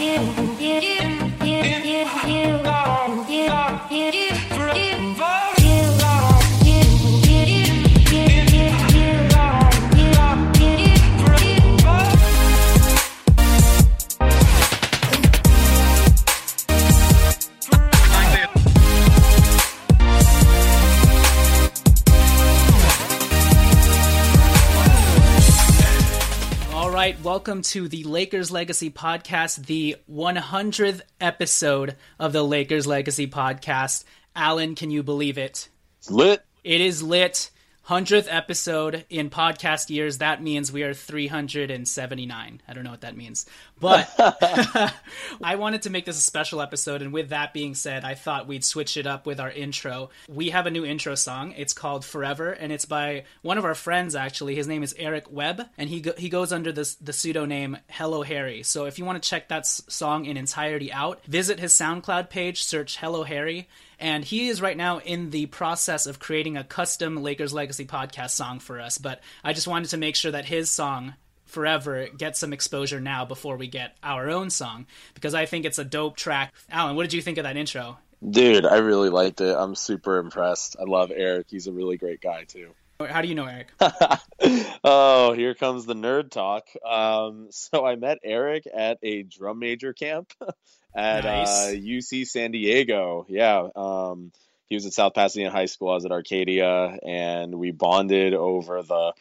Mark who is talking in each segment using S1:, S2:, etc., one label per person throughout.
S1: All welcome to the Lakers Legacy Podcast, the 100th episode of the Lakers Legacy Podcast. Alan, can you believe it?
S2: It's lit.
S1: It is lit. 100th episode in podcast years. That means we are 379. I don't know what that means. But I wanted to make this a special episode. And with that being said, I thought we'd switch it up with our intro. We have a new intro song. It's called Forever, and it's by one of our friends, actually. His name is Eric Webb, and he, go- he goes under this, the pseudonym Hello Harry. So if you want to check that s- song in entirety out, visit his SoundCloud page, search Hello Harry and he is right now in the process of creating a custom Lakers Legacy podcast song for us. But I just wanted to make sure that his song forever gets some exposure now before we get our own song because I think it's a dope track. Alan, what did you think of that intro?
S2: Dude, I really liked it. I'm super impressed. I love Eric. He's a really great guy too.
S1: How do you know Eric?
S2: oh, here comes the nerd talk. Um, so I met Eric at a drum major camp at
S1: Nice.
S2: uh, UC San Diego. Yeah. Um, he was at South Pasadena High School. I was at Arcadia, and we bonded over the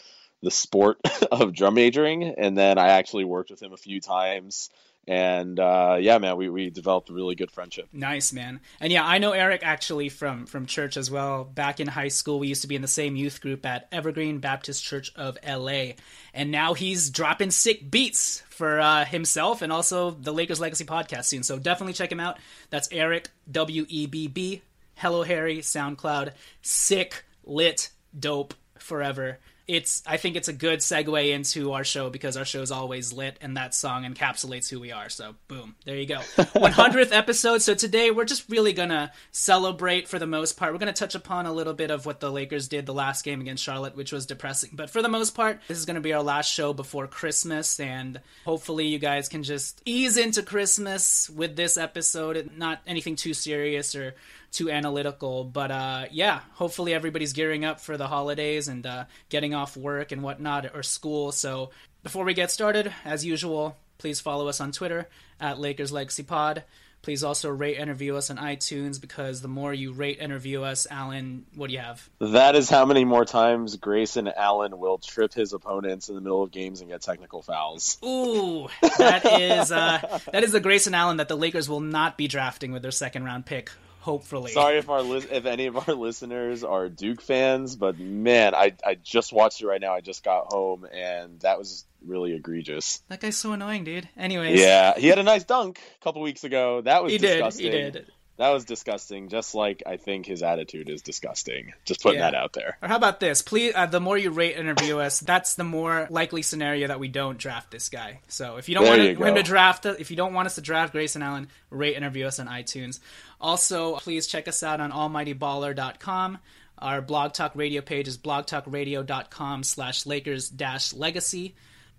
S2: the sport of drum majoring. And then I actually worked with him a few times and uh, yeah, man, we, we developed a really good friendship.
S1: Nice, man. And yeah, I know Eric actually from from church as well. Back in high school, we used to be in the same youth group at Evergreen Baptist Church of LA, and now he's dropping sick beats for uh, himself and also the Lakers Legacy podcast soon. So definitely check him out. That's Eric W E B B. Hello Harry, SoundCloud, sick, lit, dope, forever it's I think it's a good segue into our show because our show is always lit and that song encapsulates who we are. So boom, there you go. 100th episode. So today we're just really gonna celebrate for the most part. We're gonna touch upon a little bit of what the Lakers did the last game against Charlotte, which was depressing. But for the most part, this is gonna be our last show before Christmas, and hopefully you guys can just ease into Christmas with this episode. Not anything too serious or too analytical. But uh, yeah, hopefully everybody's gearing up for the holidays and uh, getting off work and whatnot or school. So before we get started, as usual, please follow us on Twitter at Lakers Legacy Pod. Please also rate and review us on iTunes because the more you rate and review us, Alan, what do you have?
S2: That is how many more times Grayson Allen will trip his opponents in the middle of games and get technical fouls.
S1: Ooh, that is uh, that is the Grayson Allen that the Lakers will not be drafting with their second round pick hopefully.
S2: Sorry if our li- if any of our listeners are Duke fans, but man, I I just watched it right now. I just got home and that was really egregious.
S1: That guy's so annoying, dude. Anyways.
S2: Yeah, he had a nice dunk a couple weeks ago. That was
S1: he
S2: disgusting.
S1: did. He did.
S2: That was disgusting. Just like I think his attitude is disgusting. Just putting
S1: Yeah.
S2: that out there.
S1: Or how about this? Please, uh, the more you rate and review us, that's the more likely scenario that we don't draft this guy. So if you don't
S2: There
S1: want
S2: you
S1: him to draft, if you don't want us to draft Grayson Allen, rate and review us on iTunes. Also, please check us out on AlmightyBaller.com. Our Blog Talk Radio page is blogtalkradio.com slash Lakers dash legacy.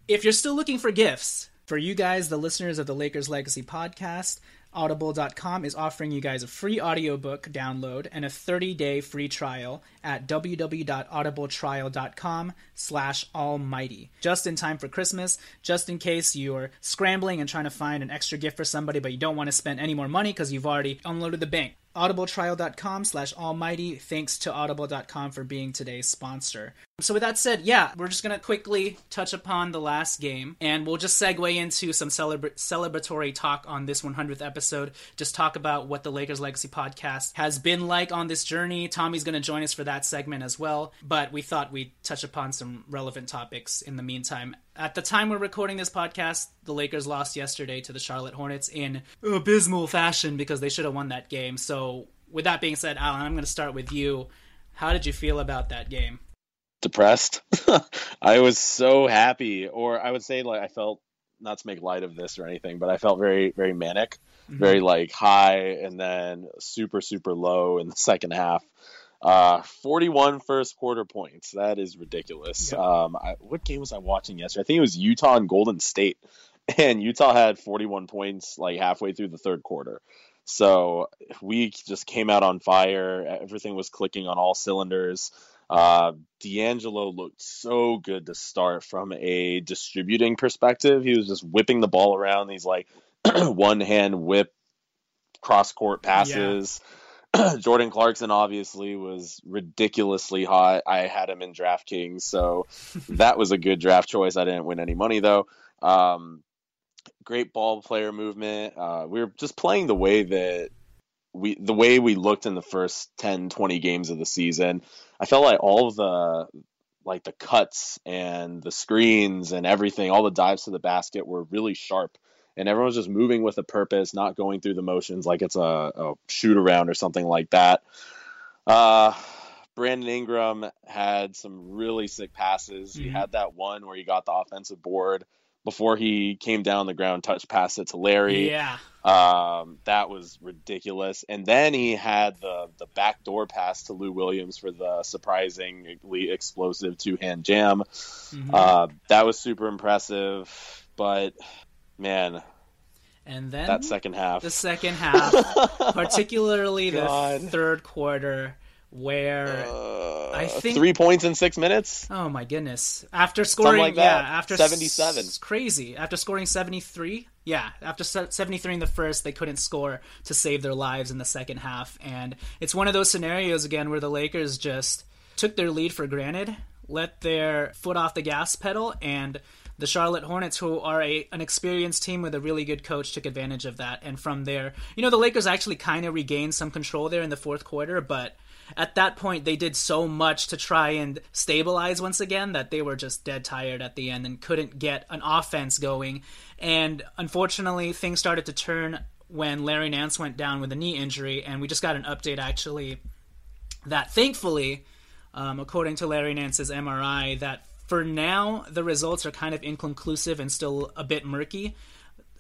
S1: If you're still looking for gifts, for you guys, the listeners of the Lakers Legacy podcast, audible.com is offering you guys a free audiobook download and a 30-day free trial at www.audibletrial.com slash almighty. Just in time for christmas just in case you're scrambling and trying to find an extra gift for somebody but you don't want to spend any more money because you've already unloaded the bank. Audibletrial.com slash almighty. Thanks to audible.com for being today's sponsor so with that said yeah we're just going to quickly touch upon the last game and we'll just segue into some celebra- celebratory talk on this 100th episode just talk about what the lakers legacy podcast has been like on this journey tommy's going to join us for that segment as well but we thought we'd touch upon some relevant topics in the meantime at the time we're recording this podcast, the Lakers lost yesterday to the Charlotte Hornets in abysmal fashion because they should have won that game. So, with that being said, Alan, I'm going to start with you. How did you feel about that game?
S2: Depressed. I was so happy, or I would say like I felt not to make light of this or anything, but I felt very very manic, very like high and then super super low in the second half. Uh, 41 first quarter points. That is ridiculous. Um, I, what game was I watching yesterday? I think it was Utah and Golden State, and Utah had 41 points like halfway through the third quarter. So we just came out on fire. Everything was clicking on all cylinders. Uh, D'Angelo looked so good to start from a distributing perspective. He was just whipping the ball around these like one hand whip cross court passes. Jordan Clarkson obviously was ridiculously hot. I had him in DraftKings, so that was a good draft choice. I didn't win any money though. Um, great ball player movement. Uh, we were just playing the way that we the way we looked in the first 10 20 games of the season. I felt like all of the like the cuts and the screens and everything, all the dives to the basket were really sharp. And everyone's just moving with a purpose, not going through the motions like it's a, a shoot around or something like that. Uh, Brandon Ingram had some really sick passes. He
S1: Mhm.
S2: had that one where he got the offensive board before he came down the ground, touch pass it to Larry.
S1: Yeah.
S2: Um, that was ridiculous. And then he had the the backdoor pass to Lou Williams for the surprisingly explosive two hand jam.
S1: Mhm.
S2: Uh, that was super impressive. But man,
S1: and then
S2: that second half.
S1: the second half, particularly the third quarter, where
S2: Uh,
S1: I think
S2: three points in six minutes.
S1: Oh my goodness! After scoring,
S2: like
S1: yeah,
S2: that.
S1: after
S2: 77.
S1: s- crazy. After scoring seventy three, yeah, after seventy three in the first, they couldn't score to save their lives in the second half, and it's one of those scenarios again where the Lakers just took their lead for granted, let their foot off the gas pedal, and the Charlotte Hornets, who are a an experienced team with a really good coach, took advantage of that. And from there, you know, the Lakers actually kind of regained some control there in the fourth quarter, but at that point they did so much to try and stabilize once again that they were just dead tired at the end and couldn't get an offense going. And unfortunately, things started to turn when Larry Nance went down with a knee injury, and we just got an update actually that thankfully, um, according to Larry Nance's MRI, that for now the results are kind of inconclusive and still a bit murky.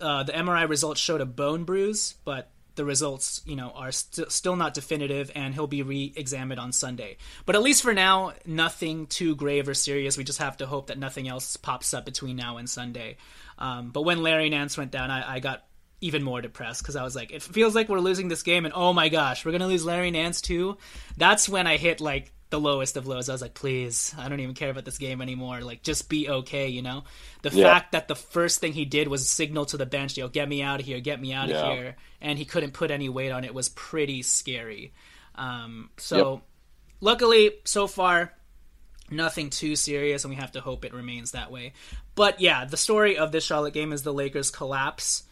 S1: Uh, the MRI results showed a bone bruise, but the results, you know, are st- still not definitive, and he'll be re-examined on Sunday. But at least for now, nothing too grave or serious. We just have to hope that nothing else pops up between now and Sunday. Um, but when Larry Nance went down, I, I got even more depressed because I was like, it feels like we're losing this game, and oh my gosh, we're gonna lose Larry Nance too. That's when I hit like the lowest of lows. I was like, please, I don't even care about this game anymore. Like, just be okay, you know. The yeah. fact that the first thing he did was signal to the bench, "Yo, get me out of here, get me out of yeah. here," and he couldn't put any weight on it was pretty scary. Um, so, yep. luckily, so far, nothing too serious, and we have to hope it remains that way. But yeah, the story of this Charlotte game is the Lakers' collapse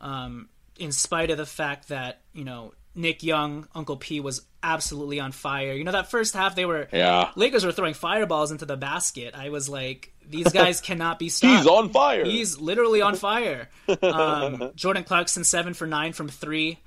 S1: um, in spite of the fact that you know Nick Young, Uncle P was absolutely on fire. You know that first half they were
S2: yeah.
S1: Lakers were throwing fireballs into the basket. I was like, these guys cannot be stopped.
S2: He's on fire.
S1: He's literally on fire. Um, Jordan Clarkson seven for nine from three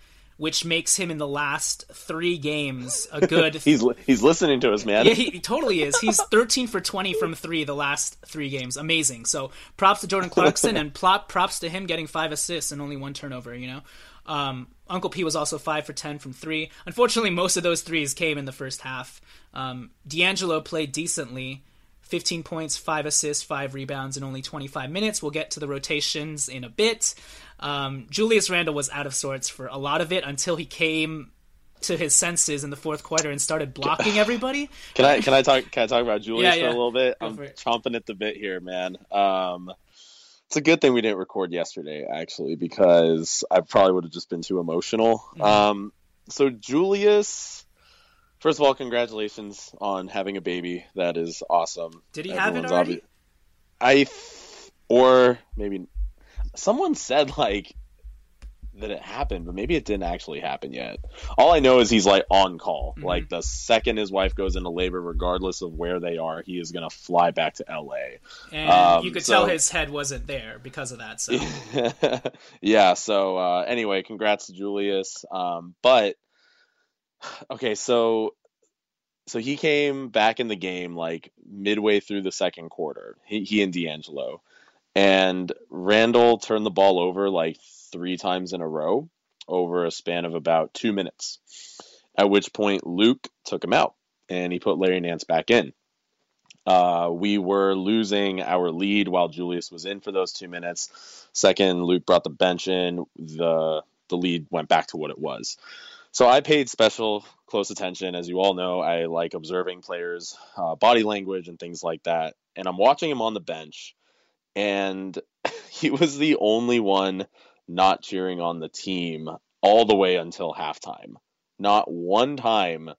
S1: which makes him in the last three games a good.
S2: he's he's listening to us, man.
S1: Yeah, he, he totally is. He's 13 for 20 from three the last three games. Amazing. So props to Jordan Clarkson and plop, props to him getting five assists and only one turnover. You know, um, Uncle P was also five for 10 from three. Unfortunately, most of those threes came in the first half. Um, D'Angelo played decently. 15 points, 5 assists, 5 rebounds in only 25 minutes. We'll get to the rotations in a bit. Um, Julius Randle was out of sorts for a lot of it until he came to his senses in the fourth quarter and started blocking everybody.
S2: can I can I talk can I talk about Julius yeah, yeah. for a little bit? Go I'm chomping at the bit here, man. Um, it's a good thing we didn't record yesterday, actually, because I probably would have just been too emotional. Mm-hmm. Um, so Julius First of all, congratulations on having a baby. That is awesome.
S1: Did he Everyone's have it already? Obvi-
S2: I, or maybe someone said like that it happened, but maybe it didn't actually happen yet. All I know is he's like on call. Mm-hmm. Like the second his wife goes into labor, regardless of where they are, he is gonna fly back to L.A.
S1: And um, you could so... tell his head wasn't there because of that. So
S2: yeah. So uh, anyway, congrats to Julius. Um, but okay, so so he came back in the game like midway through the second quarter. He, he and D'Angelo, and Randle turned the ball over like three times in a row over a span of about two minutes. At which point Luke took him out and he put Larry Nance back in. Uh, we were losing our lead while Julius was in for those two minutes. Second, Luke brought the bench in. the The lead went back to what it was. So I paid special close attention. As you all know, I like observing players' uh, body language and things like that. And I'm watching him on the bench, and he was the only one not cheering on the team all the way until halftime. Not one time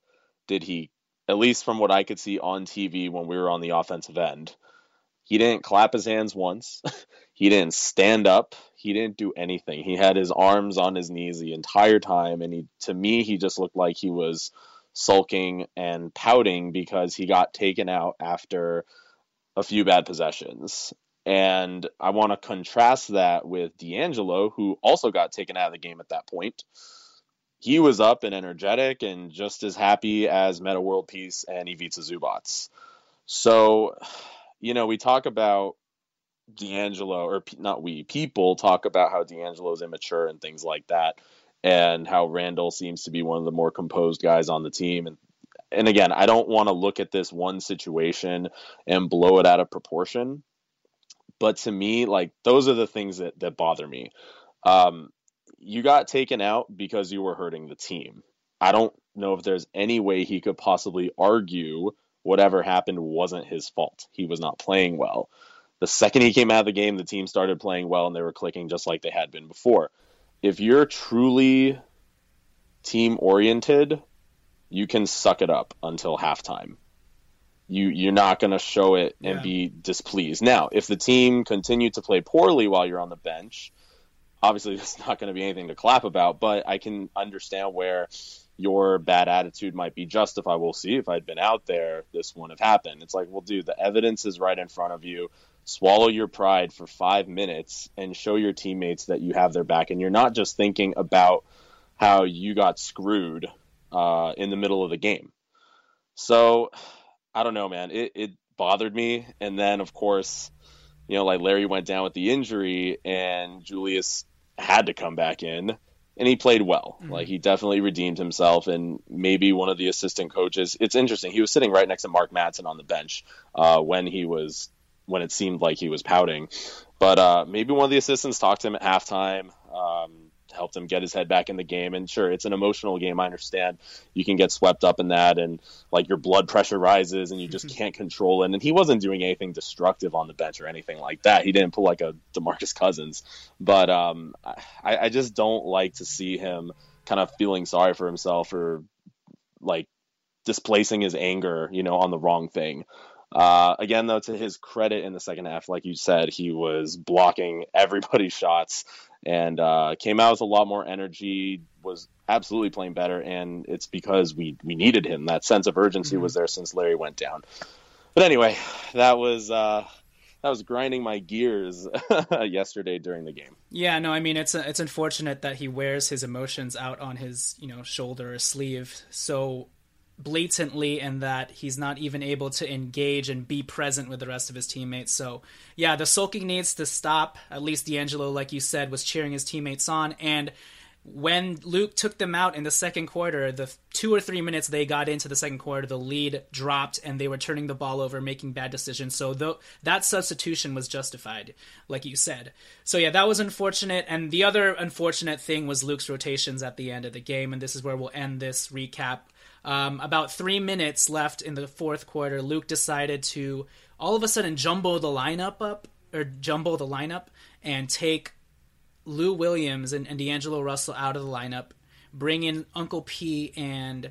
S2: did he, at least from what I could see on TV when we were on the offensive end, he didn't clap his hands once. he didn't stand up. He didn't do anything. He had his arms on his knees the entire time, and he, to me, he just looked like he was sulking and pouting because he got taken out after a few bad possessions. And I want to contrast that with D'Angelo, who also got taken out of the game at that point. He was up and energetic and just as happy as Metta World Peace and Ivica Zubac. So you know, we talk about D'Angelo, or not we, people talk about how D'Angelo is immature and things like that, and how Randle seems to be one of the more composed guys on the team. And and again, I don't want to look at this one situation and blow it out of proportion. But to me, like those are the things that, that bother me. Um, you got taken out because you were hurting the team. I don't know if there's any way he could possibly argue whatever happened wasn't his fault. He was not playing well. The second he came out of the game, the team started playing well and they were clicking just like they had been before. If you're truly team oriented, you can suck it up until halftime. You you're not going to show it and
S1: Yeah.
S2: be displeased. Now, if the team continued to play poorly while you're on the bench, obviously it's not going to be anything to clap about. But I can understand where your bad attitude might be justified. We'll see if I'd been out there, this wouldn't have happened. It's like, well, dude, the evidence is right in front of you. Swallow your pride for five minutes and show your teammates that you have their back, and you're not just thinking about how you got screwed uh, in the middle of the game. So I don't know, man. It, it bothered me. And then, of course, you know, like Larry went down with the injury and Julius had to come back in and he played well. Like he definitely redeemed himself. And maybe one of the assistant coaches, it's interesting. He was sitting right next to Mark Madsen on the bench uh, when he was, when it seemed like he was pouting. But uh, maybe one of the assistants talked to him at halftime. Um, helped him get his head back in the game. And sure it's an emotional game i understand. You can get swept up in that and like your blood pressure rises and you just can't control it. And he wasn't doing anything destructive on the bench or anything like that. He didn't pull like a demarcus cousins. But um i, I just don't like to see him kind of feeling sorry for himself or like displacing his anger you know on the wrong thing. Uh, again, though, to his credit in the second half, like you said, he was blocking everybody's shots and uh, came out with a lot more energy. Was absolutely playing better, and it's because we we needed him. That sense of urgency was there since Larry went down. But anyway, that was uh, that was grinding my gears yesterday during the game.
S1: Yeah, no, I mean it's it's unfortunate that he wears his emotions out on his you know shoulder or sleeve so blatantly, and that he's not even able to engage and be present with the rest of his teammates. So yeah, the sulking needs to stop. At least D'Angelo, like you said, was cheering his teammates on, and when Luke took them out in the second quarter, the two or three minutes they got into the second quarter, the lead dropped and they were turning the ball over, making bad decisions. So th- that substitution was justified, like you said. So yeah, that was unfortunate. And the other unfortunate thing was Luke's rotations at the end of the game. And this is where we'll end this recap. Um, about three minutes left in the fourth quarter, Luke decided to all of a sudden jumble the lineup up or jumble the lineup and take Lou Williams and, and D'Angelo Russell out of the lineup, bring in Uncle P and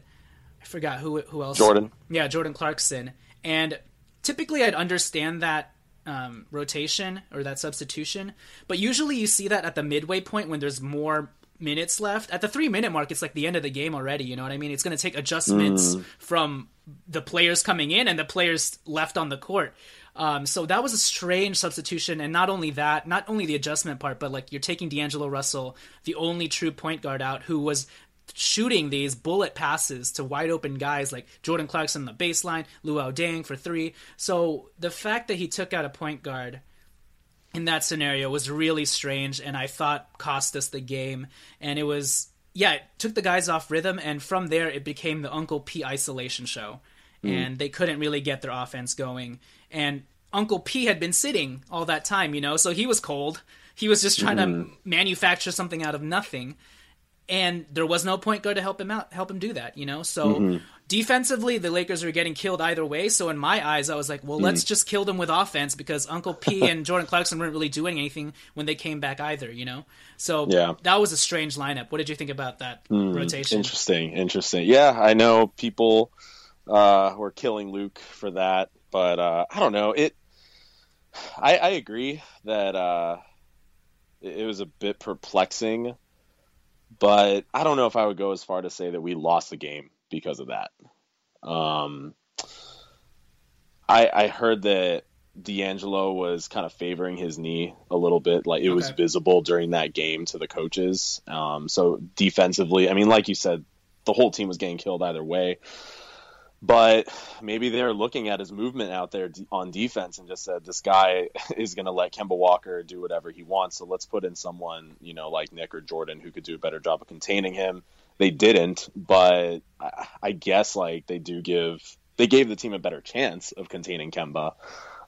S1: I forgot who who else.
S2: Jordan.
S1: Yeah, Jordan Clarkson. And typically, I'd understand that um, rotation or that substitution, but usually you see that at the midway point when there's more minutes left. At the three minute mark, it's like the end of the game already. You know what I mean? It's going to take adjustments
S2: Mm.
S1: from the players coming in and the players left on the court. Um, so that was a strange substitution, and not only that, not only the adjustment part, but like you're taking D'Angelo Russell, the only true point guard out, who was shooting these bullet passes to wide open guys like Jordan Clarkson on the baseline, Luol Deng for three. So the fact that he took out a point guard in that scenario was really strange, and I thought cost us the game. And it was yeah, it took the guys off rhythm, and from there it became the Uncle P isolation show, hmm. and they couldn't really get their offense going. And Uncle P had been sitting all that time, you know, so he was cold. He was just trying to hmm. manufacture something out of nothing, and there was no point guard to help him out, help him do that, you know. So hmm. Defensively, the Lakers were getting killed either way. So in my eyes, I was like, well, let's just kill them with offense because Uncle P and Jordan Clarkson weren't really doing anything when they came back either, you know. So
S2: Yeah.
S1: that was a strange lineup. What did you think about that rotation?
S2: Interesting, interesting. Yeah, I know people uh, were killing Luke for that, but uh, I don't know. It. I, I agree that uh, it was a bit perplexing, but I don't know if I would go as far to say that we lost the game because of that. Um, I I heard that D'Angelo was kind of favoring his knee a little bit. Like it was visible during that game to the coaches. Um, so defensively, I mean, like you said, the whole team was getting killed either way. But maybe they're looking at his movement out there on defense and just said, this guy is going to let Kemba Walker do whatever he wants. So let's put in someone, you know, like Nick or Jordan who could do a better job of containing him. They didn't, but I, guess like they do give, they gave the team a better chance of containing Kemba.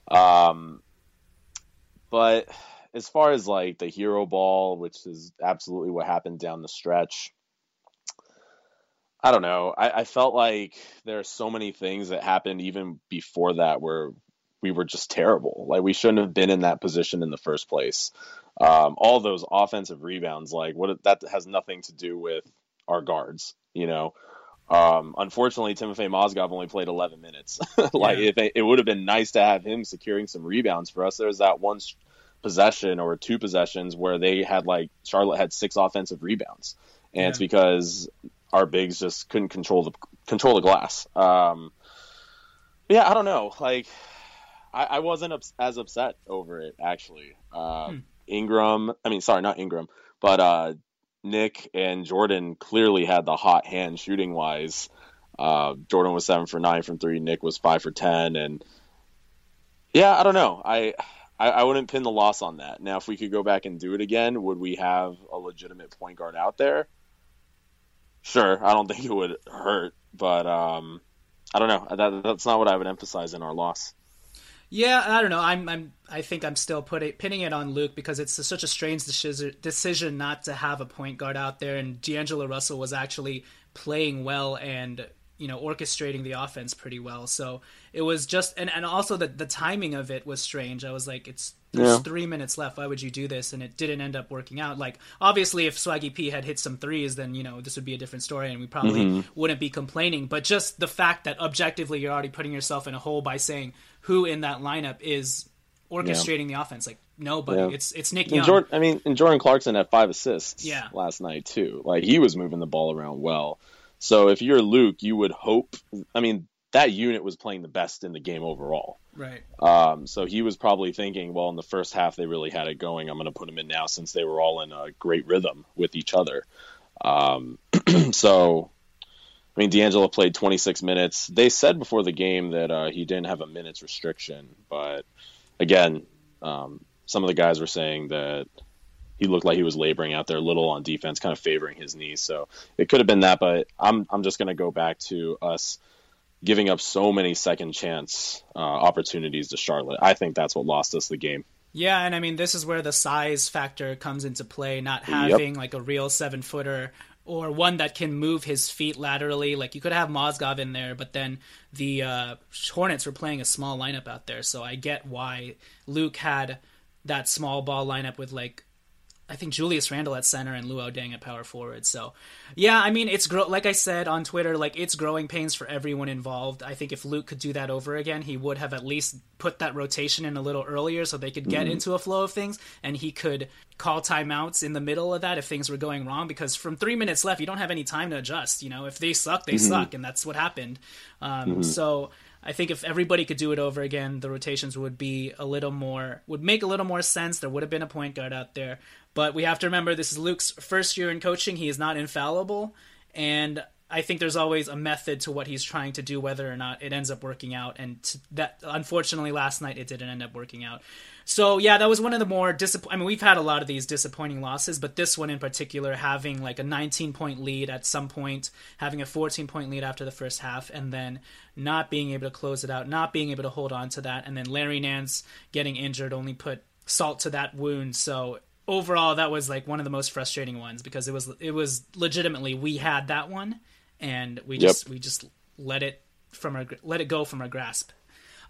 S2: Um, but as far as like the hero ball, which is absolutely what happened down the stretch, I don't know. I, I felt like there are so many things that happened even before that where we were just terrible. Like we shouldn't have been in that position in the first place. Um, all those offensive rebounds, like what that has nothing to do with our guards. You know, Um, unfortunately, Timofey Mozgov only played 11 minutes. like
S1: Yeah.
S2: if it, it would have been nice to have him securing some rebounds for us. There was that one possession or two possessions where they had like Charlotte had six offensive rebounds, and it's because our bigs just couldn't control the control the glass. Um, yeah, I don't know. Like I, I wasn't ups- as upset over it actually. Uh,
S1: Hmm.
S2: Ingram, I mean, sorry, not Ingram, but uh, Nick and Jordan clearly had the hot hand shooting wise. Uh, Jordan was seven for nine from three. Nick was five for ten, and yeah, I don't know. I, I I wouldn't pin the loss on that. Now, if we could go back and do it again, would we have a legitimate point guard out there? Sure, I don't think it would hurt, but um, I don't know. That, that's not what I would emphasize in our loss.
S1: Yeah, I don't know. I'm, I'm, I think I'm still putting pinning it on Luke because it's such a strange decision not to have a point guard out there, and D'Angelo Russell was actually playing well and you know orchestrating the offense pretty well. So it was just, and, and also the the timing of it was strange. I was like, it's there's
S2: Yeah.
S1: three minutes left. Why would you do this? And it didn't end up working out. Like obviously, if Swaggy P had hit some threes, then you know this would be a different story, and we probably
S2: Mhm.
S1: wouldn't be complaining. But just the fact that objectively you're already putting yourself in a hole by saying who in that lineup is orchestrating the offense, like nobody.
S2: Yeah.
S1: It's it's Nick Young.
S2: Jordan, I mean, and Jordan Clarkson had five assists
S1: Yeah.
S2: last night too. Like he was moving the ball around well. So if you're Luke, you would hope. I mean, that unit was playing the best in the game overall.
S1: Right.
S2: Um, so he was probably thinking, well, in the first half they really had it going. I'm going to put them in now since they were all in a great rhythm with each other. Um, so, I mean, D'Angelo played 26 minutes. They said before the game that uh, he didn't have a minutes restriction, but again, um, some of the guys were saying that he looked like he was laboring out there a little on defense, kind of favoring his knees. So it could have been that, but I'm I'm just going to go back to us giving up so many second chance uh, opportunities to Charlotte. I think that's what lost us the game.
S1: Yeah, and I mean this is where the size factor comes into play. Not
S2: Yep.
S1: having like a real seven footer or one that can move his feet laterally. Like you could have Mozgov in there, but then the uh, Hornets were playing a small lineup out there. So I get why Luke had that small ball lineup with like I think Julius Randle at center and Luol Deng at power forward. So, yeah, I mean, it's grow- like I said on Twitter, like it's growing pains for everyone involved. I think if Luke could do that over again, he would have at least put that rotation in a little earlier so they could get
S2: Mhm.
S1: into a flow of things, and he could call timeouts in the middle of that if things were going wrong. Because from three minutes left, you don't have any time to adjust. You know, if they suck, they
S2: Mhm.
S1: suck, and that's what happened. Um,
S2: Mhm.
S1: So. I think if everybody could do it over again, the rotations would be a little more would make a little more sense. There would have been a point guard out there, but we have to remember this is Luke's first year in coaching. He is not infallible, and I think there's always a method to what he's trying to do, whether or not it ends up working out. And that, unfortunately, last night it didn't end up working out. So yeah, that was one of the more disappointing. I mean, we've had a lot of these disappointing losses, but this one in particular, having like a 19 point lead at some point, having a 14 point lead after the first half, and then not being able to close it out, not being able to hold on to that, and then Larry Nance getting injured only put salt to that wound. So overall, that was like one of the most frustrating ones because it was it was legitimately we had that one, and we
S2: Yep.
S1: just we just let it from our let it go from our grasp.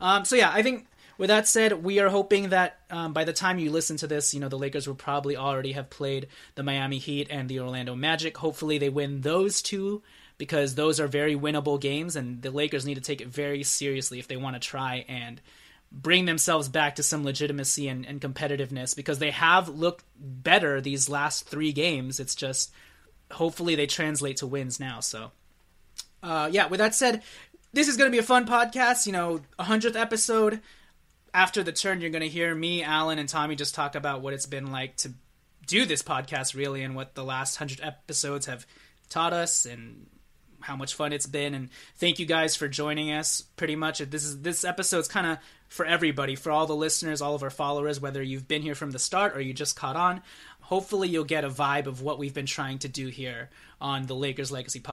S1: Um, so yeah, I think with that said, we are hoping that um, by the time you listen to this, you know the Lakers will probably already have played the Miami Heat and the Orlando Magic. Hopefully, they win those two because those are very winnable games, and the Lakers need to take it very seriously if they want to try and bring themselves back to some legitimacy and, and competitiveness because they have looked better these last three games. It's just hopefully they translate to wins now. So, uh, yeah, with that said, this is going to be a fun podcast. You know, a hundredth episode. After the turn, you're going to hear me, Alan, and Tommy just talk about what it's been like to do this podcast, really, and what the last hundred episodes have taught us, and how much fun it's been. And thank you guys for joining us. Pretty much, this is this episode's kind of for everybody, for all the listeners, all of our followers, whether you've been here from the start or you just caught on. Hopefully, you'll get a vibe of what we've been trying to do here on the Lakers Legacy Podcast.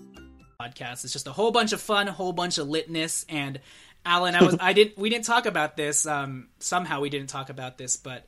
S1: Podcast. It's just a whole bunch of fun, a whole bunch of litness. And Alan, I was I didn't we didn't talk about this. Um, somehow we didn't talk about this, but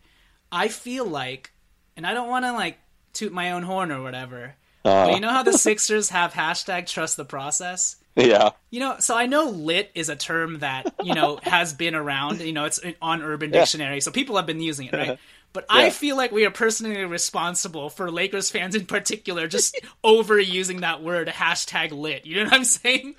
S1: I feel like, and I don't want to like toot my own horn or whatever.
S2: Uh.
S1: But you know how the Sixers have hashtag trust the process.
S2: Yeah.
S1: You know, so I know lit is a term that, you know, has been around. You know, it's on Urban
S2: Yeah.
S1: Dictionary, so people have been using it, right? But I feel like we are personally responsible for Lakers fans in particular just overusing that word hashtag lit. You know what I'm saying?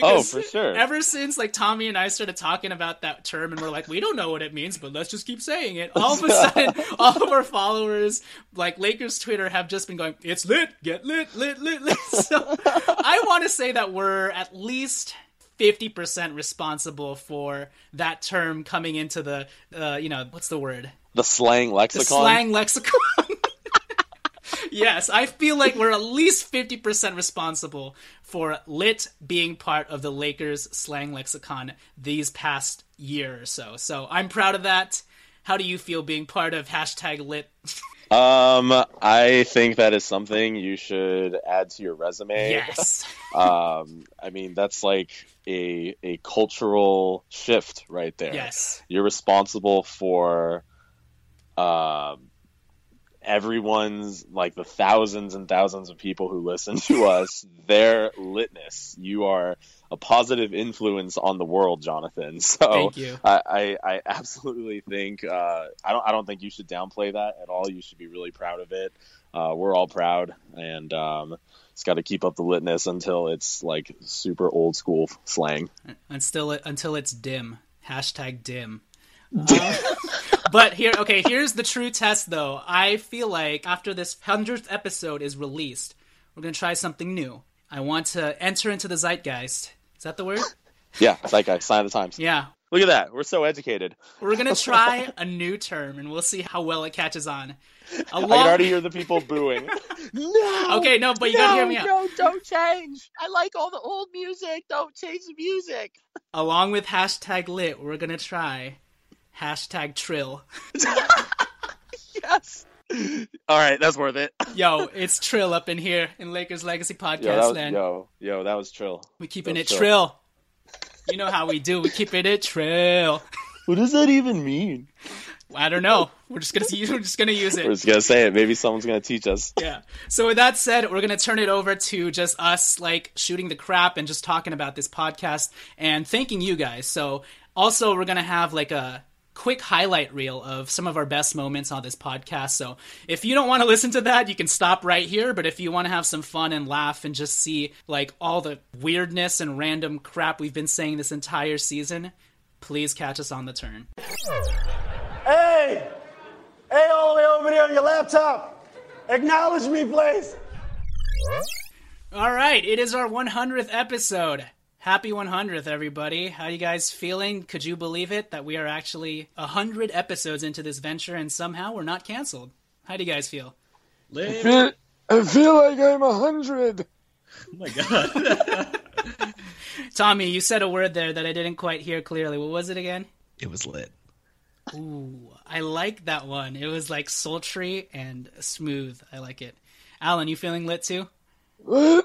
S2: Oh, for sure.
S1: Ever since like Tommy and I started talking about that term and we're like, we don't know what it means, but let's just keep saying it. All of a sudden, all of our followers, like Lakers Twitter, have just been going, it's lit, get lit, lit, lit, lit. So I want to say that we're at least 50% responsible for that term coming into the, uh, you know, what's the word?
S2: The slang lexicon.
S1: The slang lexicon. yes, I feel like we're at least 50% responsible for lit being part of the Lakers slang lexicon these past year or so. So I'm proud of that. How do you feel being part of hashtag lit?
S2: Um, I think that is something you should add to your resume.
S1: Yes.
S2: um, I mean that's like a a cultural shift right there.
S1: Yes.
S2: You're responsible for um everyone's like the thousands and thousands of people who listen to us, their litness. You are a positive influence on the world, Jonathan. So
S1: Thank you.
S2: I, I, I absolutely think uh, I don't I don't think you should downplay that at all. You should be really proud of it. Uh, we're all proud, and um, it's got to keep up the litness until it's like super old school slang.
S1: until it until it's dim. Hashtag dim. Um, but here, okay, here's the true test, though. I feel like after this hundredth episode is released, we're gonna try something new. I want to enter into the zeitgeist. Is that the word?
S2: Yeah, I sign of the times.
S1: Yeah.
S2: Look at that. We're so educated.
S1: We're gonna try a new term, and we'll see how well it catches on.
S2: I can already hear the people booing.
S3: No.
S1: Okay, no, but you gotta hear me out.
S3: No, don't change. I like all the old music. Don't change the music.
S1: Along with hashtag lit, we're gonna try hashtag trill.
S3: Yes.
S2: All right, that's worth it.
S1: Yo, it's trill up in here in Lakers Legacy Podcast
S2: Yo, was,
S1: land.
S2: yo, yo, that was trill.
S1: We keeping it
S2: was
S1: trill. You know how we do. We keeping it trill.
S2: What does that even mean?
S1: I don't know. We're just gonna use. We're just gonna use it.
S2: We're just gonna say it. Maybe someone's gonna teach us.
S1: Yeah. So with that said, we're gonna turn it over to just us like shooting the crap and just talking about this podcast and thanking you guys. So also we're gonna have like a quick highlight reel of some of our best moments on this podcast. So if you don't want to listen to that, you can stop right here. But if you want to have some fun and laugh and just see like all the weirdness and random crap we've been saying this entire season, please catch us on the turn.
S4: Hey! Hey, all the way over there on your laptop! Acknowledge me, please!
S1: All right, it is our 100th episode. Happy 100th, everybody. How you guys feeling? Could you believe it that we are actually 100 episodes into this venture and somehow we're not canceled? How do you guys feel?
S5: I feel, I feel like I'm a hundred.
S1: Oh my god. Tommy, you said a word there that I didn't quite hear clearly. What was it again?
S6: It was lit.
S1: Ooh, I like that one. It was like sultry and smooth. I like it. Alan, you feeling lit too?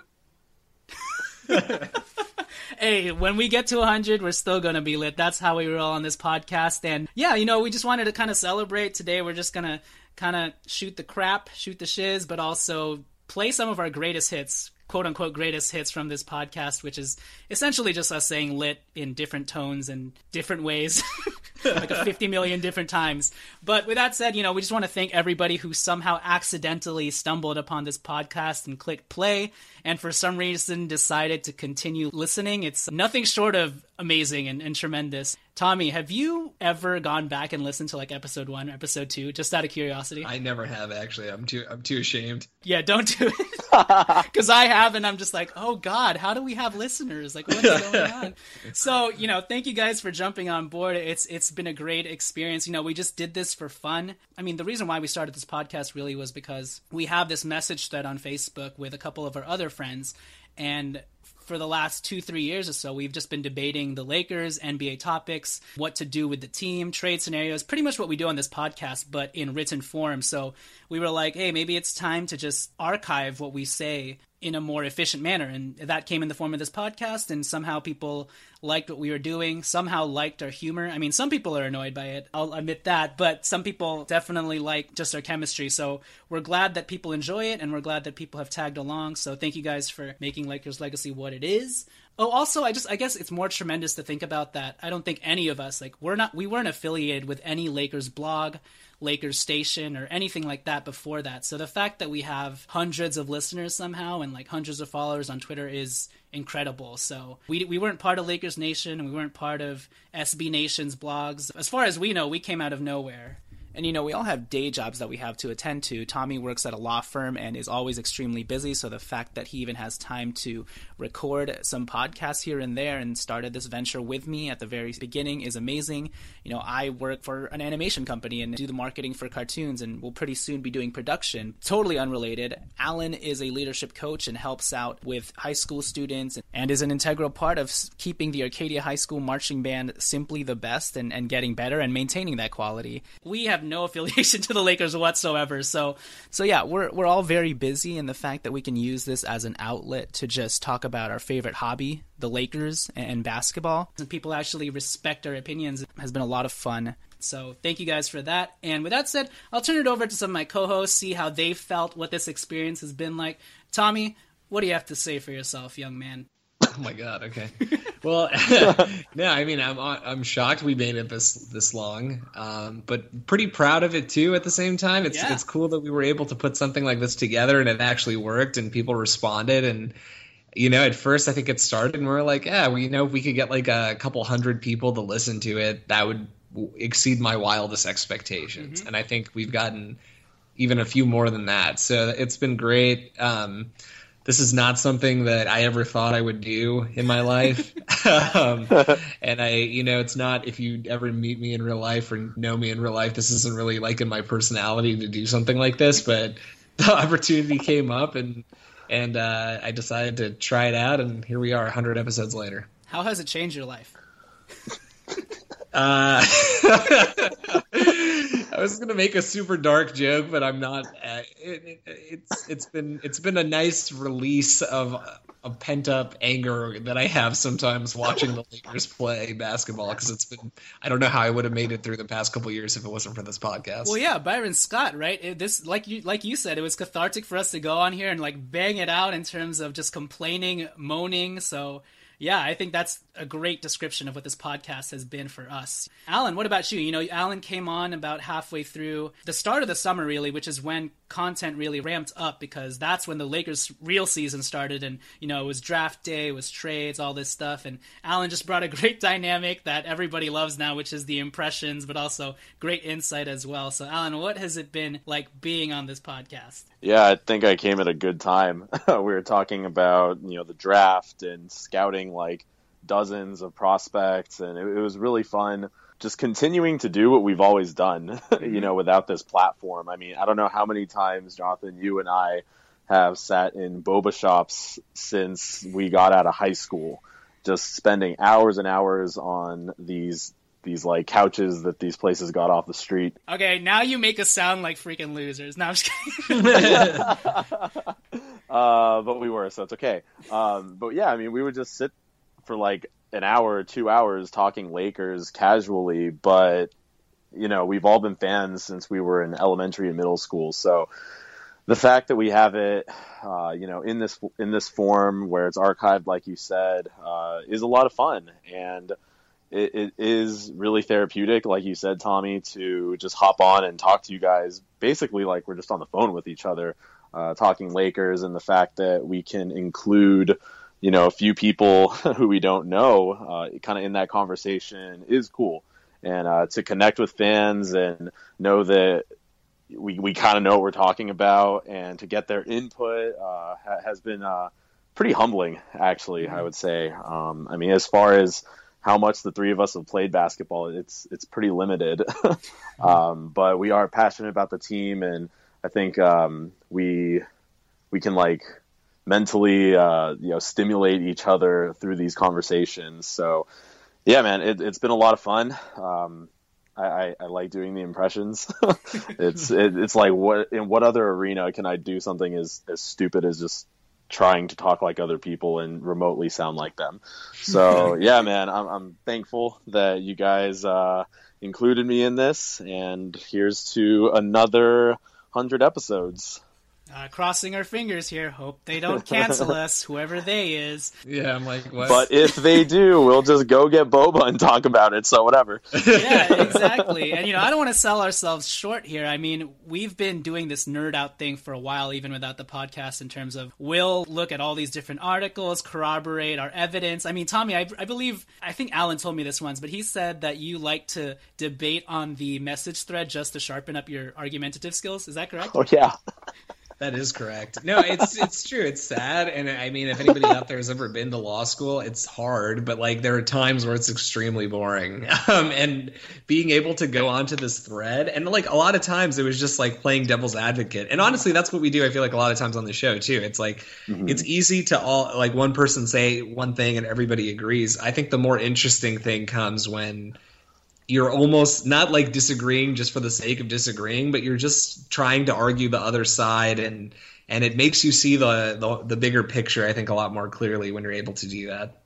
S1: hey, when we get to 100, we're still going to be lit. That's how we roll on this podcast. And yeah, you know, we just wanted to kind of celebrate today. We're just going to kind of shoot the crap, shoot the shiz, but also play some of our greatest hits, quote unquote greatest hits from this podcast, which is essentially just us saying lit in different tones and different ways. like a 50 million different times. But with that said, you know, we just want to thank everybody who somehow accidentally stumbled upon this podcast and clicked play and for some reason decided to continue listening. It's nothing short of amazing and, and tremendous. Tommy, have you ever gone back and listened to like episode one, episode two, just out of curiosity?
S6: I never have actually. I'm too I'm too ashamed.
S1: Yeah, don't do it. because I have, and I'm just like, oh God, how do we have listeners? Like, what's going on? so, you know, thank you guys for jumping on board. It's it's been a great experience. You know, we just did this for fun. I mean, the reason why we started this podcast really was because we have this message thread on Facebook with a couple of our other friends, and for the last two, three years or so, we've just been debating the Lakers, NBA topics, what to do with the team, trade scenarios, pretty much what we do on this podcast, but in written form. So we were like, hey, maybe it's time to just archive what we say in a more efficient manner. And that came in the form of this podcast, and somehow people liked what we were doing, somehow liked our humor. I mean, some people are annoyed by it, I'll admit that, but some people definitely like just our chemistry. So we're glad that people enjoy it, and we're glad that people have tagged along. So thank you guys for making Lakers Legacy what it is. Oh, also, I just I guess it's more tremendous to think about that. I don't think any of us like we're not we weren't affiliated with any Lakers blog. Lakers Nation or anything like that before that. So the fact that we have hundreds of listeners somehow and like hundreds of followers on Twitter is incredible. So we we weren't part of Lakers Nation, we weren't part of SB Nation's blogs. As far as we know, we came out of nowhere. And you know, we all have day jobs that we have to attend to. Tommy works at a law firm and is always extremely busy, so the fact that he even has time to record some podcasts here and there and started this venture with me at the very beginning is amazing. You know, I work for an animation company and do the marketing for cartoons and will pretty soon be doing production. Totally unrelated. Alan is a leadership coach and helps out with high school students and is an integral part of keeping the Arcadia High School marching band simply the best and, and getting better and maintaining that quality. We have no affiliation to the Lakers whatsoever. So so yeah, we're we're all very busy and the fact that we can use this as an outlet to just talk about our favorite hobby, the Lakers and basketball, and people actually respect our opinions has been a lot of fun. So thank you guys for that. And with that said, I'll turn it over to some of my co-hosts, see how they felt, what this experience has been like. Tommy, what do you have to say for yourself, young man?
S6: Oh my god. Okay. Well, no, I mean, I'm I'm shocked we made it this this long, um, but pretty proud of it too. At the same time, it's
S1: Yeah.
S6: it's cool that we were able to put something like this together and it actually worked and people responded and. You know, at first I think it started and we are like, yeah, we you know if we could get like a couple hundred people to listen to it, that would exceed my wildest expectations. And I think we've gotten even a few more than that. So it's been great. Um, this is not something that I ever thought I would do in my life. um, and I, you know, it's not if you ever meet me in real life or know me in real life, this isn't really like in my personality to do something like this. But the opportunity came up, and and uh, I decided to try it out, and here we are, 100 episodes later.
S1: How has it changed your life?
S6: Uh, I was gonna make a super dark joke, but I'm not. Uh, it, it, it's it's been it's been a nice release of a pent up anger that I have sometimes watching the Lakers play basketball because it's been I don't know how I would have made it through the past couple years if it wasn't for this podcast.
S1: Well, yeah, Byron Scott, right? It, this, like you, like you said, it was cathartic for us to go on here and like bang it out in terms of just complaining, moaning. So, yeah, I think that's a great description of what this podcast has been for us. Alan, what about you? You know, Alan came on about halfway through the start of the summer, really, which is when content really ramped up because that's when the Lakers' real season started. And, you know, it was draft day, it was trades, all this stuff. And Alan just brought a great dynamic that everybody loves now, which is the impressions, but also great insight as well. So, Alan, what has it been like being on this podcast?
S2: Yeah, I think I came at a good time. we were talking about you know the draft and scouting like dozens of prospects, and it, it was really fun. Just continuing to do what we've always done, you know, mm-hmm. without this platform. I mean, I don't know how many times, Jonathan, you and I have sat in boba shops since we got out of high school, just spending hours and hours on these these like couches that these places got off the street.
S1: Okay, now you make us sound like freaking losers. No, I'm just kidding.
S2: uh, but we were, so it's okay. Um, but yeah, I mean, we would just sit for like an hour or two hours talking Lakers casually, but you know, we've all been fans since we were in elementary and middle school. So the fact that we have it, uh, you know, in this in this form where it's archived, like you said, uh, is a lot of fun, and it, it is really therapeutic, like you said, Tommy, to just hop on and talk to you guys, basically like we're just on the phone with each other, uh, talking Lakers, and the fact that we can include, you know, a few people who we don't know, uh, kind of in that conversation is cool, and uh, to connect with fans and know that we, we kind of know what we're talking about, and to get their input uh, ha- has been uh, pretty humbling, actually. I would say. Um, I mean, as far as how much the three of us have played basketball, it's it's pretty limited. um, but we are passionate about the team, and I think um, we we can like mentally uh, you know stimulate each other through these conversations. So yeah, man, it, has been a lot of fun. Um, I, I, I, like doing the impressions. it's it, it's like what in what other arena can I do something as as stupid as just trying to talk like other people and remotely sound like them. So yeah, man, I'm, I'm thankful that you guys uh, included me in this, and here's to another hundred episodes.
S1: Uh, crossing our fingers here. Hope they don't cancel us, whoever they is.
S6: Yeah, I'm like, what?
S2: But if they do, we'll just go get boba and talk about it. So whatever.
S1: yeah, exactly. And you know, I don't want to sell ourselves short here. I mean, we've been doing this nerd out thing for a while, even without the podcast. In terms of, we'll look at all these different articles, corroborate our evidence. I mean, Tommy, I, I believe, I think Alan told me this once, but he said that you like to debate on the message thread just to sharpen up your argumentative skills. Is that correct?
S2: Oh yeah.
S6: That is correct. No, it's it's true. It's sad, and I mean, if anybody out there has ever been to law school, it's hard. But like, there are times where it's extremely boring. Um, and being able to go onto this thread, and like a lot of times, it was just like playing devil's advocate. And honestly, that's what we do. I feel like a lot of times on the show too. It's like mm-hmm. it's easy to all like one person say one thing and everybody agrees. I think the more interesting thing comes when you're almost not like disagreeing just for the sake of disagreeing, but you're just trying to argue the other side and and it makes you see the, the the, bigger picture I think a lot more clearly when you're able to do that.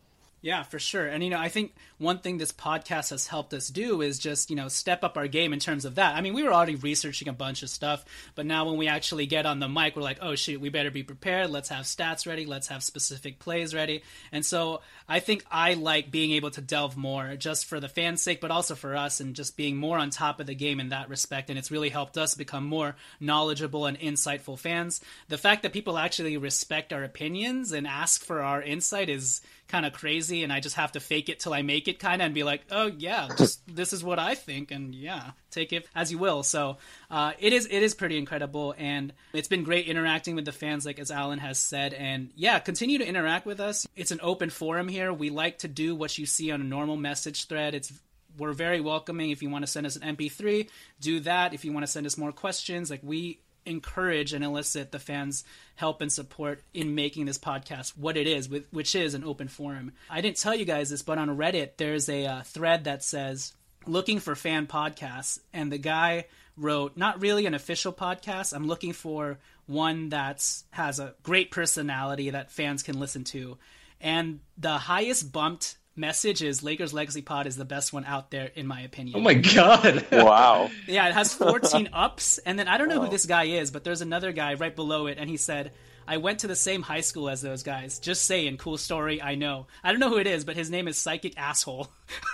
S1: Yeah, for sure. And you know, I think one thing this podcast has helped us do is just, you know, step up our game in terms of that. I mean, we were already researching a bunch of stuff, but now when we actually get on the mic, we're like, "Oh shoot, we better be prepared. Let's have stats ready. Let's have specific plays ready." And so, I think I like being able to delve more just for the fans' sake, but also for us and just being more on top of the game in that respect, and it's really helped us become more knowledgeable and insightful fans. The fact that people actually respect our opinions and ask for our insight is kind of crazy and I just have to fake it till I make it kind of and be like, oh yeah, just this is what I think and yeah, take it as you will. So uh, it is it is pretty incredible and it's been great interacting with the fans, like as Alan has said. And yeah, continue to interact with us. It's an open forum here. We like to do what you see on a normal message thread. It's we're very welcoming. If you want to send us an MP3, do that. If you want to send us more questions, like we encourage and elicit the fans' help and support in making this podcast what it is, with which is an open forum. I didn't tell you guys this, but on Reddit, there's a uh, thread that says, looking for fan podcasts. And the guy wrote, not really an official podcast. I'm looking for one that has a great personality that fans can listen to. And the highest bumped message is Lakers Legacy Pod is the best one out there in my opinion.
S6: Oh my god.
S2: wow.
S1: Yeah, it has 14 ups and then I don't know wow. who this guy is, but there's another guy right below it and he said I went to the same high school as those guys. Just saying, cool story, I know. I don't know who it is, but his name is Psychic Asshole.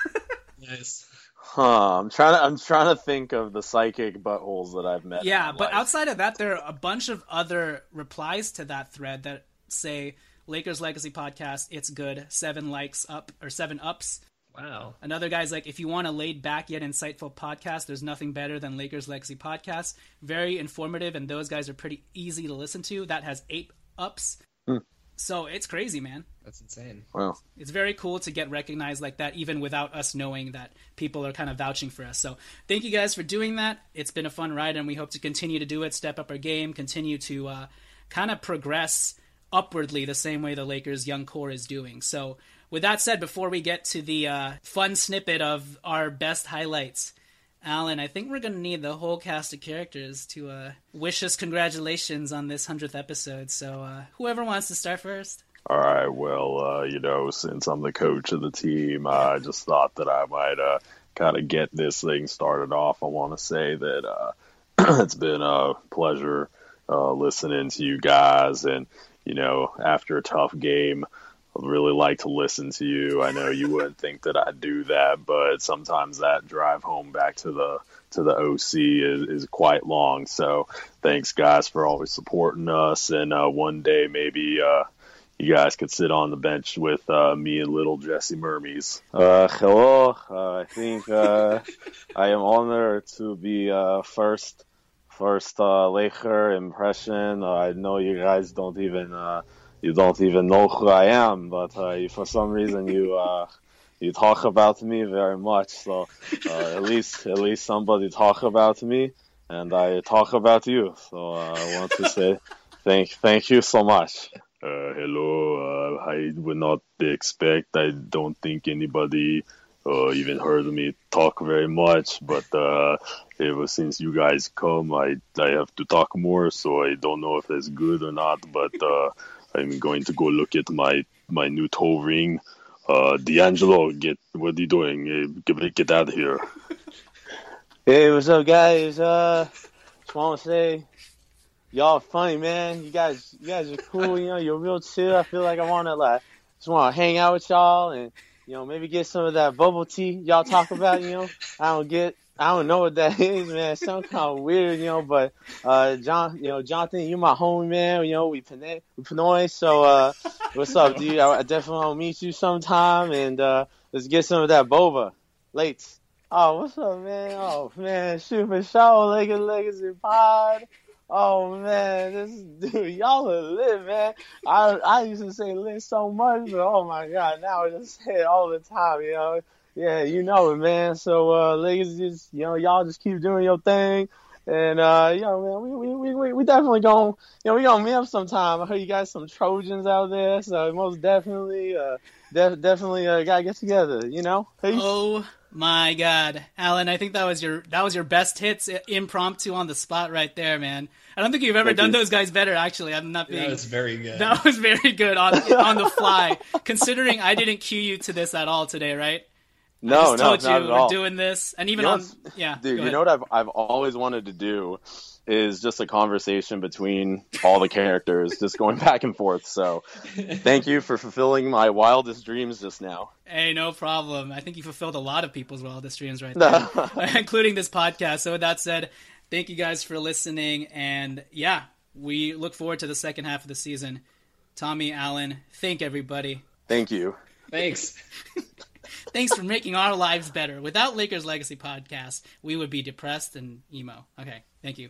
S6: nice.
S2: Huh. I'm trying to I'm trying to think of the psychic buttholes that I've met.
S1: Yeah, but life. outside of that, there are a bunch of other replies to that thread that say Lakers Legacy Podcast. It's good. Seven likes up or seven ups.
S6: Wow.
S1: Another guy's like, if you want a laid back yet insightful podcast, there's nothing better than Lakers Legacy Podcast. Very informative, and those guys are pretty easy to listen to. That has eight ups. Hmm. So it's crazy, man.
S6: That's insane.
S2: Wow.
S1: It's very cool to get recognized like that, even without us knowing that people are kind of vouching for us. So thank you guys for doing that. It's been a fun ride, and we hope to continue to do it, step up our game, continue to uh, kind of progress upwardly the same way the Lakers' young core is doing. So, with that said, before we get to the uh, fun snippet of our best highlights, Alan, I think we're going to need the whole cast of characters to uh, wish us congratulations on this 100th episode. So, uh, whoever wants to start first.
S7: All right. Well, uh, you know, since I'm the coach of the team, I just thought that I might uh, kind of get this thing started off. I want to say that uh, it's been a pleasure listening to you guys and you know, after a tough game, I'd really like to listen to you. I know you wouldn't think that I'd do that, but sometimes that drive home back to the to the OC is, is quite long. So thanks guys for always supporting us. And uh, one day maybe uh, you guys could sit on the bench with uh, me and little Jesse Mermuys. Uh, hello, uh, I think uh, I am honored to be uh, first
S2: first uh, Laker impression. Uh, I know you guys don't even uh, you don't even know who I am, but uh, for some reason you uh, you talk about me very much. So uh, at least at least somebody talk about me, and I talk about you. So I want to say thank thank you so much.
S7: Uh, hello. I would not expect. I don't think anybody uh, even heard me talk very much. But uh, ever since you guys come, I I have to talk more. So I don't know if that's good or not. But uh, I'm going to go look at my my new toe ring. Uh, D'Angelo, get what are you doing? Uh, Get get out of here.
S2: Hey, what's up, guys? Uh, just want to say, y'all funny, man. You guys, you guys are cool. You know, you're real chill. I feel like I want to like, just want to hang out with y'all and you know maybe get some of that bubble tea y'all talk about. You know, I don't get, I don't know what that is, man. It kind of weird, you know. But uh, John, you know, Jonathan, you my homie, man. You know, we Pinoy, we Pinoy. So uh, what's up, dude? I, I definitely want to meet you sometime and uh, let's get some of that boba. Late. Oh, what's up, man? Oh, man, shoot for sure, Lakers Legacy Pod. Oh man, this dude, y'all are lit, man. I I used to say lit so much, but oh my god, now I just say it all the time, you know. Yeah, you know it, man. So uh, ladies just, you know, y'all just keep doing your thing. And uh, you know, man, we we we we definitely gonna, you know, we gonna meet up sometime. I heard you got some Trojans out there, so most definitely, uh, def- definitely uh, gotta get together. You know. Peace.
S1: Oh my god, Alan! I think that was your that was your best hits uh, impromptu on the spot right there, man. I don't think you've ever
S6: Thank
S1: done
S6: you.
S1: those guys better. Actually, I'm not being.
S6: That was very good.
S1: That was very good on on the fly. Considering I didn't cue you to this at all today, right? I
S2: No,
S1: just
S2: no,
S1: told
S2: not
S1: you
S2: at
S1: we're
S2: all.
S1: doing this, and even
S2: You know
S1: on yeah,
S2: Dude, you
S1: ahead.
S2: know what I've I've always wanted to do is just a conversation between all the characters, just going back and forth. So, thank you for fulfilling my wildest dreams just now.
S1: Hey, no problem. I think you fulfilled a lot of people's wildest dreams right there, including this podcast. So, with that said, thank you guys for listening. And yeah, we look forward to the second half of the season. Tommy, Alan, thank everybody.
S2: Thank you.
S6: Thanks.
S1: Thanks for making our lives better. Without Lakers Legacy Podcast, we would be depressed and emo. Okay, thank you.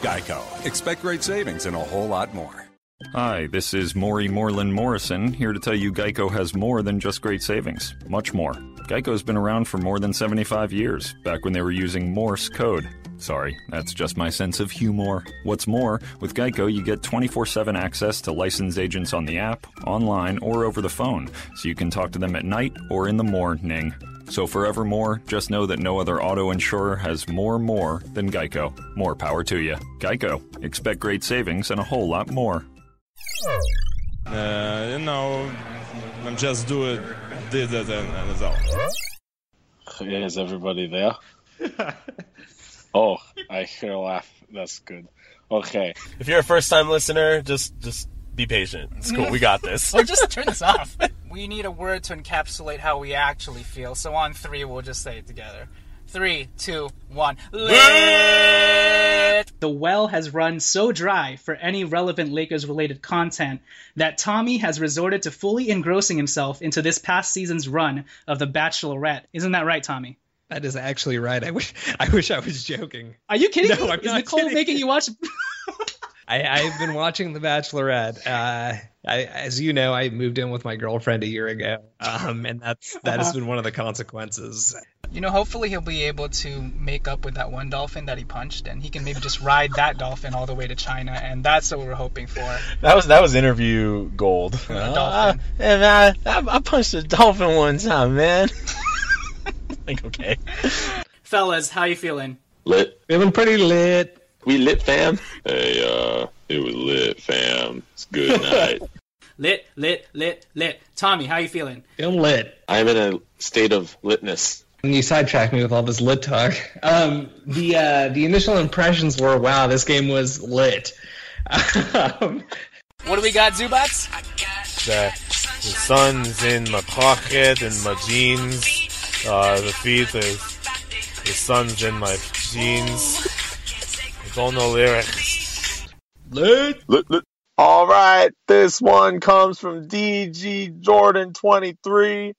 S8: Geico. Expect great savings and a whole lot more.
S9: Hi, this is Maury Moreland Morrison, here to tell you Geico has more than just great savings. Much more. Geico's been around for more than 75 years, back when they were using Morse code. Sorry, that's just my sense of humor. What's more, with Geico, you get 24 7 access to licensed agents on the app, online, or over the phone, so you can talk to them at night or in the morning. So, forevermore, just know that no other auto insurer has more more than Geico. More power to you. Geico. Expect great savings and a whole lot more.
S10: Uh, you know, I'm just do it, did it, and, and that's all.
S2: Is everybody there? oh, I hear a laugh. That's good. Okay.
S11: If you're a first time listener, just just be patient. It's cool. We got this.
S1: or just turn this off. We need a word to encapsulate how we actually feel. So on three, we'll just say it together. Three, two, one. Lit! The well has run so dry for any relevant Lakers related content that Tommy has resorted to fully engrossing himself into this past season's run of The Bachelorette. Isn't that right, Tommy?
S6: That is actually right. I wish I wish I was joking.
S1: Are you kidding
S6: No,
S1: me?
S6: I'm
S1: Is
S6: not
S1: Nicole
S6: kidding.
S1: making you watch?
S6: I, I've been watching The Bachelorette. Uh, I, as you know, I moved in with my girlfriend a year ago, um, and that's that has been one of the consequences.
S1: You know, hopefully he'll be able to make up with that one dolphin that he punched, and he can maybe just ride that dolphin all the way to China, and that's what we're hoping for.
S11: That was that was interview gold.
S1: dolphin.
S2: Hey man, I, I punched a dolphin one time, man.
S11: like okay.
S1: Fellas, how you feeling?
S7: Lit.
S6: Feeling pretty lit.
S7: We lit, fam. Hey, uh, it was lit, fam. It's good night.
S1: Lit, lit, lit, lit. Tommy, how you feeling?
S6: I'm lit.
S7: I'm in a state of litness.
S6: And you sidetracked me with all this lit talk. Um, the uh, the initial impressions were, wow, this game was lit. um,
S1: What do we got, Zubac?
S11: The, the sun's in my pocket and my jeans. Uh, the feet is the sun's in my jeans. I don't know lyrics.
S2: Lit. Lit, lit. All right, this one comes from DG Jordan 23.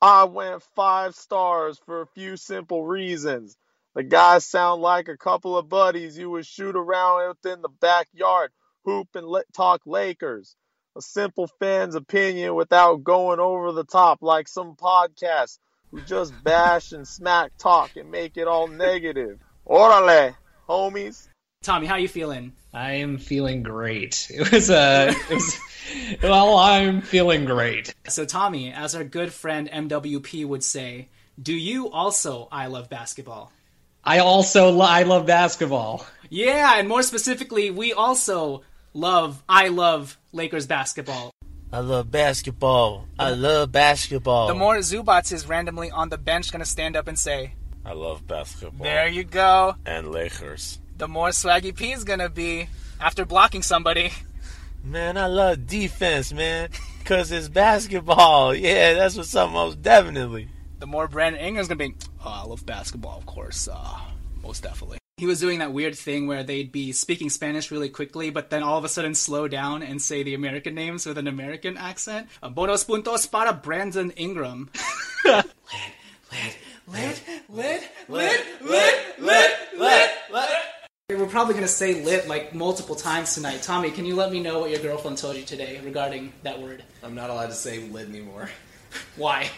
S2: I went five stars for a few simple reasons. The guys sound like a couple of buddies you would shoot around within the backyard, hoop and let, talk Lakers. A simple fan's opinion without going over the top like some podcasts who just bash and smack talk and make it all negative. Orale, homies.
S1: Tommy, how are you feeling?
S6: I am feeling great. It was uh, it was, well, I'm feeling great.
S1: So, Tommy, as our good friend MWP would say, do you also I love basketball?
S6: I also lo- I love basketball.
S1: Yeah, and more specifically, we also love I love Lakers basketball.
S11: I love basketball. I love basketball.
S1: The more Zubac is randomly on the bench gonna stand up and say,
S11: I love basketball.
S1: There you go.
S11: And Lakers.
S1: The more Swaggy P is gonna be after blocking somebody.
S11: Man, I love defense, man. Cause it's basketball. Yeah, that's what's up most definitely.
S1: The more Brandon Ingram's gonna be, oh, I love basketball, of course. Uh, most definitely. He was doing that weird thing where they'd be speaking Spanish really quickly, but then all of a sudden slow down and say the American names with an American accent. Uh, Bonos puntos para Brandon Ingram. lit, lit, lit, lit, lit, lit, lit, lit. We're probably gonna say lit like multiple times tonight. Tommy, can you let me know what your girlfriend told you today regarding that word?
S6: I'm not allowed to say lit anymore
S1: Why?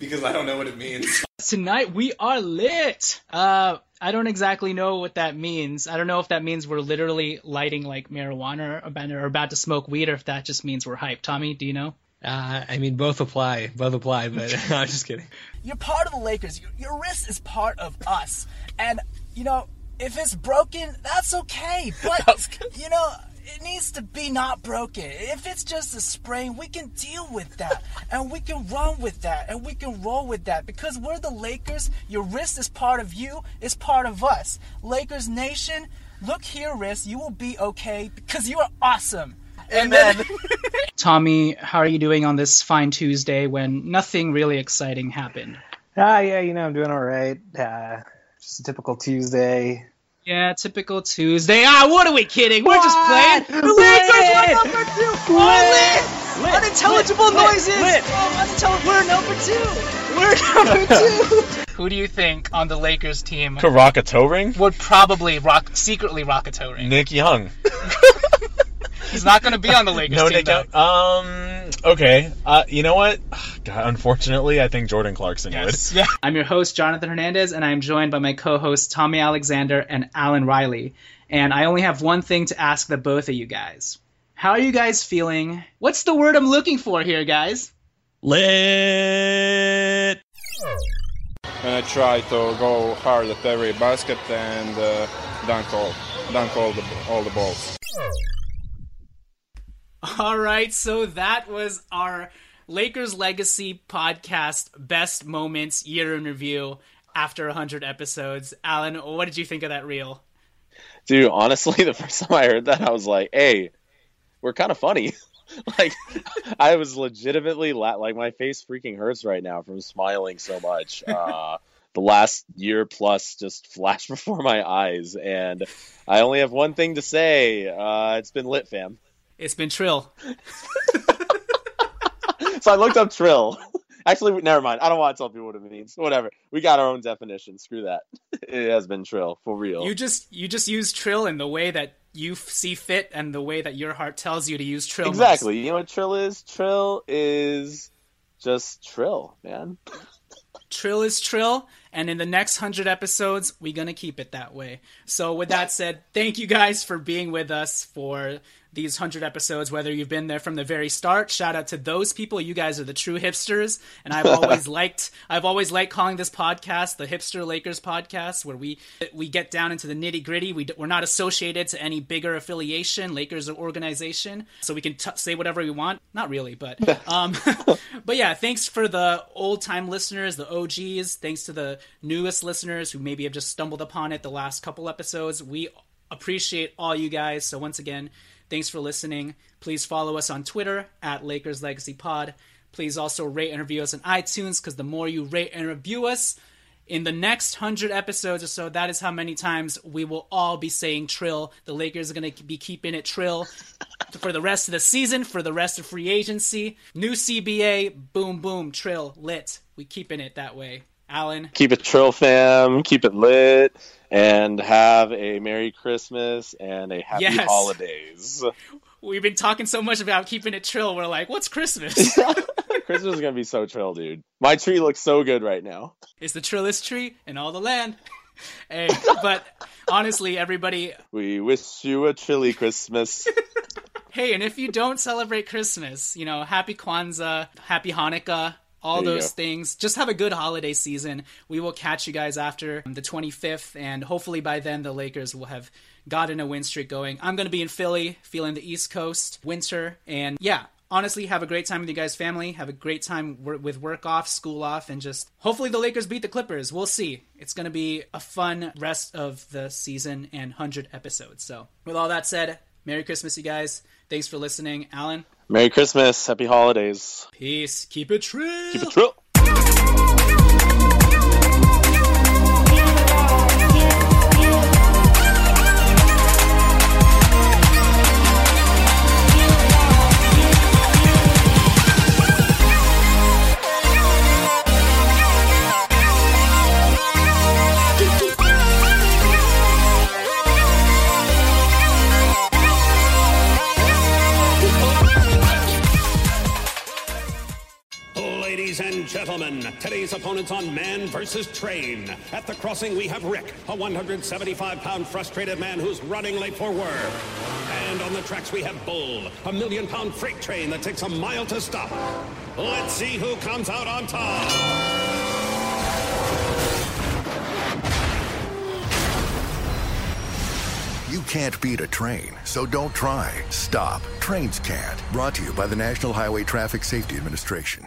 S6: because I don't know what it means.
S1: Tonight we are lit. Uh, I don't exactly know what that means. I don't know if that means we're literally lighting like marijuana or about, or about to smoke weed, or if that just means we're hyped. Tommy, do you know?
S6: Uh, I mean, both apply. Both apply, but I'm just kidding.
S12: You're part of the Lakers. Your, your wrist is part of us. And, you know, if it's broken, that's okay. But, you know, it needs to be not broken. If it's just a sprain, we can deal with that. And we can run with that. And we can roll with that. Because we're the Lakers. Your wrist is part of you, it's part of us. Lakers Nation, look here, wrist. You will be okay because you are awesome.
S1: Amen. Tommy, how are you doing on this fine Tuesday when nothing really exciting happened?
S13: Ah, yeah, you know, I'm doing all right. Uh, just a typical Tuesday.
S1: Yeah, typical Tuesday. Ah, what are we kidding? We're just playing. The
S13: Lit!
S1: Lakers are number two. Oh, lit.
S13: Lit.
S1: Unintelligible
S13: Lit.
S1: noises.
S13: Lit.
S1: Oh, unintelligible. We're number two. We're number two. Who do you think on the Lakers team
S11: Could rock a toe ring?
S1: would probably rock secretly rock a toe ring?
S11: Nick Young.
S1: He's not going to be on the Lakers
S11: no,
S1: team.
S11: Nick
S1: though.
S11: Young. Um. Okay. Uh. You know what? God. Unfortunately, I think Jordan Clarkson would.
S1: Yeah. I'm your host, Jonathan Hernandez, and I'm joined by my co hosts, Tommy Alexander and Alan Riley. And I only have one thing to ask the both of you guys. How are you guys feeling? What's the word I'm looking for here, guys?
S10: Lit. And I try to go hard at every basket and uh, dunk all, dunk all the all the balls.
S1: All right, so that was our Lakers Legacy podcast best moments year in review after 100 episodes. Alan, what did you think of that reel?
S2: Dude, honestly, the first time I heard that, I was like, "Hey, we're kind of funny." like, I was legitimately la- like, my face freaking hurts right now from smiling so much. Uh, the last year plus just flashed before my eyes, and I only have one thing to say: uh, it's been lit, fam.
S1: It's been Trill.
S2: So I looked up trill. Actually, never mind. I don't want to tell people what it means. Whatever. We got our own definition. Screw that. It has been trill for real.
S1: You just you just use Trill in the way that you f- see fit and the way that your heart tells you to use Trill. most.
S2: Exactly. You know what trill is? Trill is just trill, man.
S1: Trill is Trill, and in the next hundred episodes, we're gonna keep it that way. So, with that said, thank you guys for being with us for these 100 episodes, whether you've been there from the very start. Shout out to those people. You guys are the true hipsters. And I've always liked, I've always liked calling this podcast the Hipster Lakers podcast, where we, we get down into the nitty gritty. We, we're not associated to any bigger affiliation, Lakers or organization. So we can t- say whatever we want. Not really, but, um, but yeah, thanks for the old time listeners, the OGs. Thanks to the newest listeners who maybe have just stumbled upon it the last couple episodes. We appreciate all you guys. So once again, Thanks for listening. Please follow us on Twitter at Lakers Legacy Pod. Please also rate and review us on iTunes because the more you rate and review us, in the next 100 episodes or so, that is how many times we will all be saying Trill. The Lakers are going to be keeping it Trill for the rest of the season, for the rest of free agency. New CBA, boom, boom, Trill, lit. We keeping it that way. Alan?
S2: Keep it Trill fam, keep it lit and have a Merry Christmas and a Happy
S1: Yes.
S2: Holidays.
S1: We've been talking so much about keeping it Trill. We're like, what's Christmas?
S2: Christmas is gonna be so trill, dude. My tree looks so good right now.
S1: it's the trillest tree in all the land. Hey, but honestly, everybody,
S2: We wish you a chilly Christmas.
S1: hey, and if you don't celebrate Christmas, you know, happy Kwanzaa, happy Hanukkah, all
S2: There
S1: those things. Just have a good holiday season. We will catch you guys after the 25th, and hopefully by then the Lakers will have gotten a win streak going. I'm going to be in Philly, feeling the East Coast winter, and yeah. Honestly, have a great time with you guys' family. Have a great time with work off, school off, and just hopefully the Lakers beat the Clippers. We'll see. It's going to be a fun rest of the season and 100 episodes. So, with all that said, Merry Christmas, you guys. Thanks for listening. Alan,
S2: Merry Christmas, Happy Holidays.
S1: peace. Keep it true.
S2: Keep it trill.
S14: Today's opponents on Man versus Train. At the crossing, we have Rick, a 175-pound frustrated man who's running late for work. And on the tracks, we have Bull, a million-pound freight train that takes a mile to stop. Let's see who comes out on top.
S15: You can't beat a train, so don't try. Stop. Trains can't. Brought to you by the National Highway Traffic Safety Administration.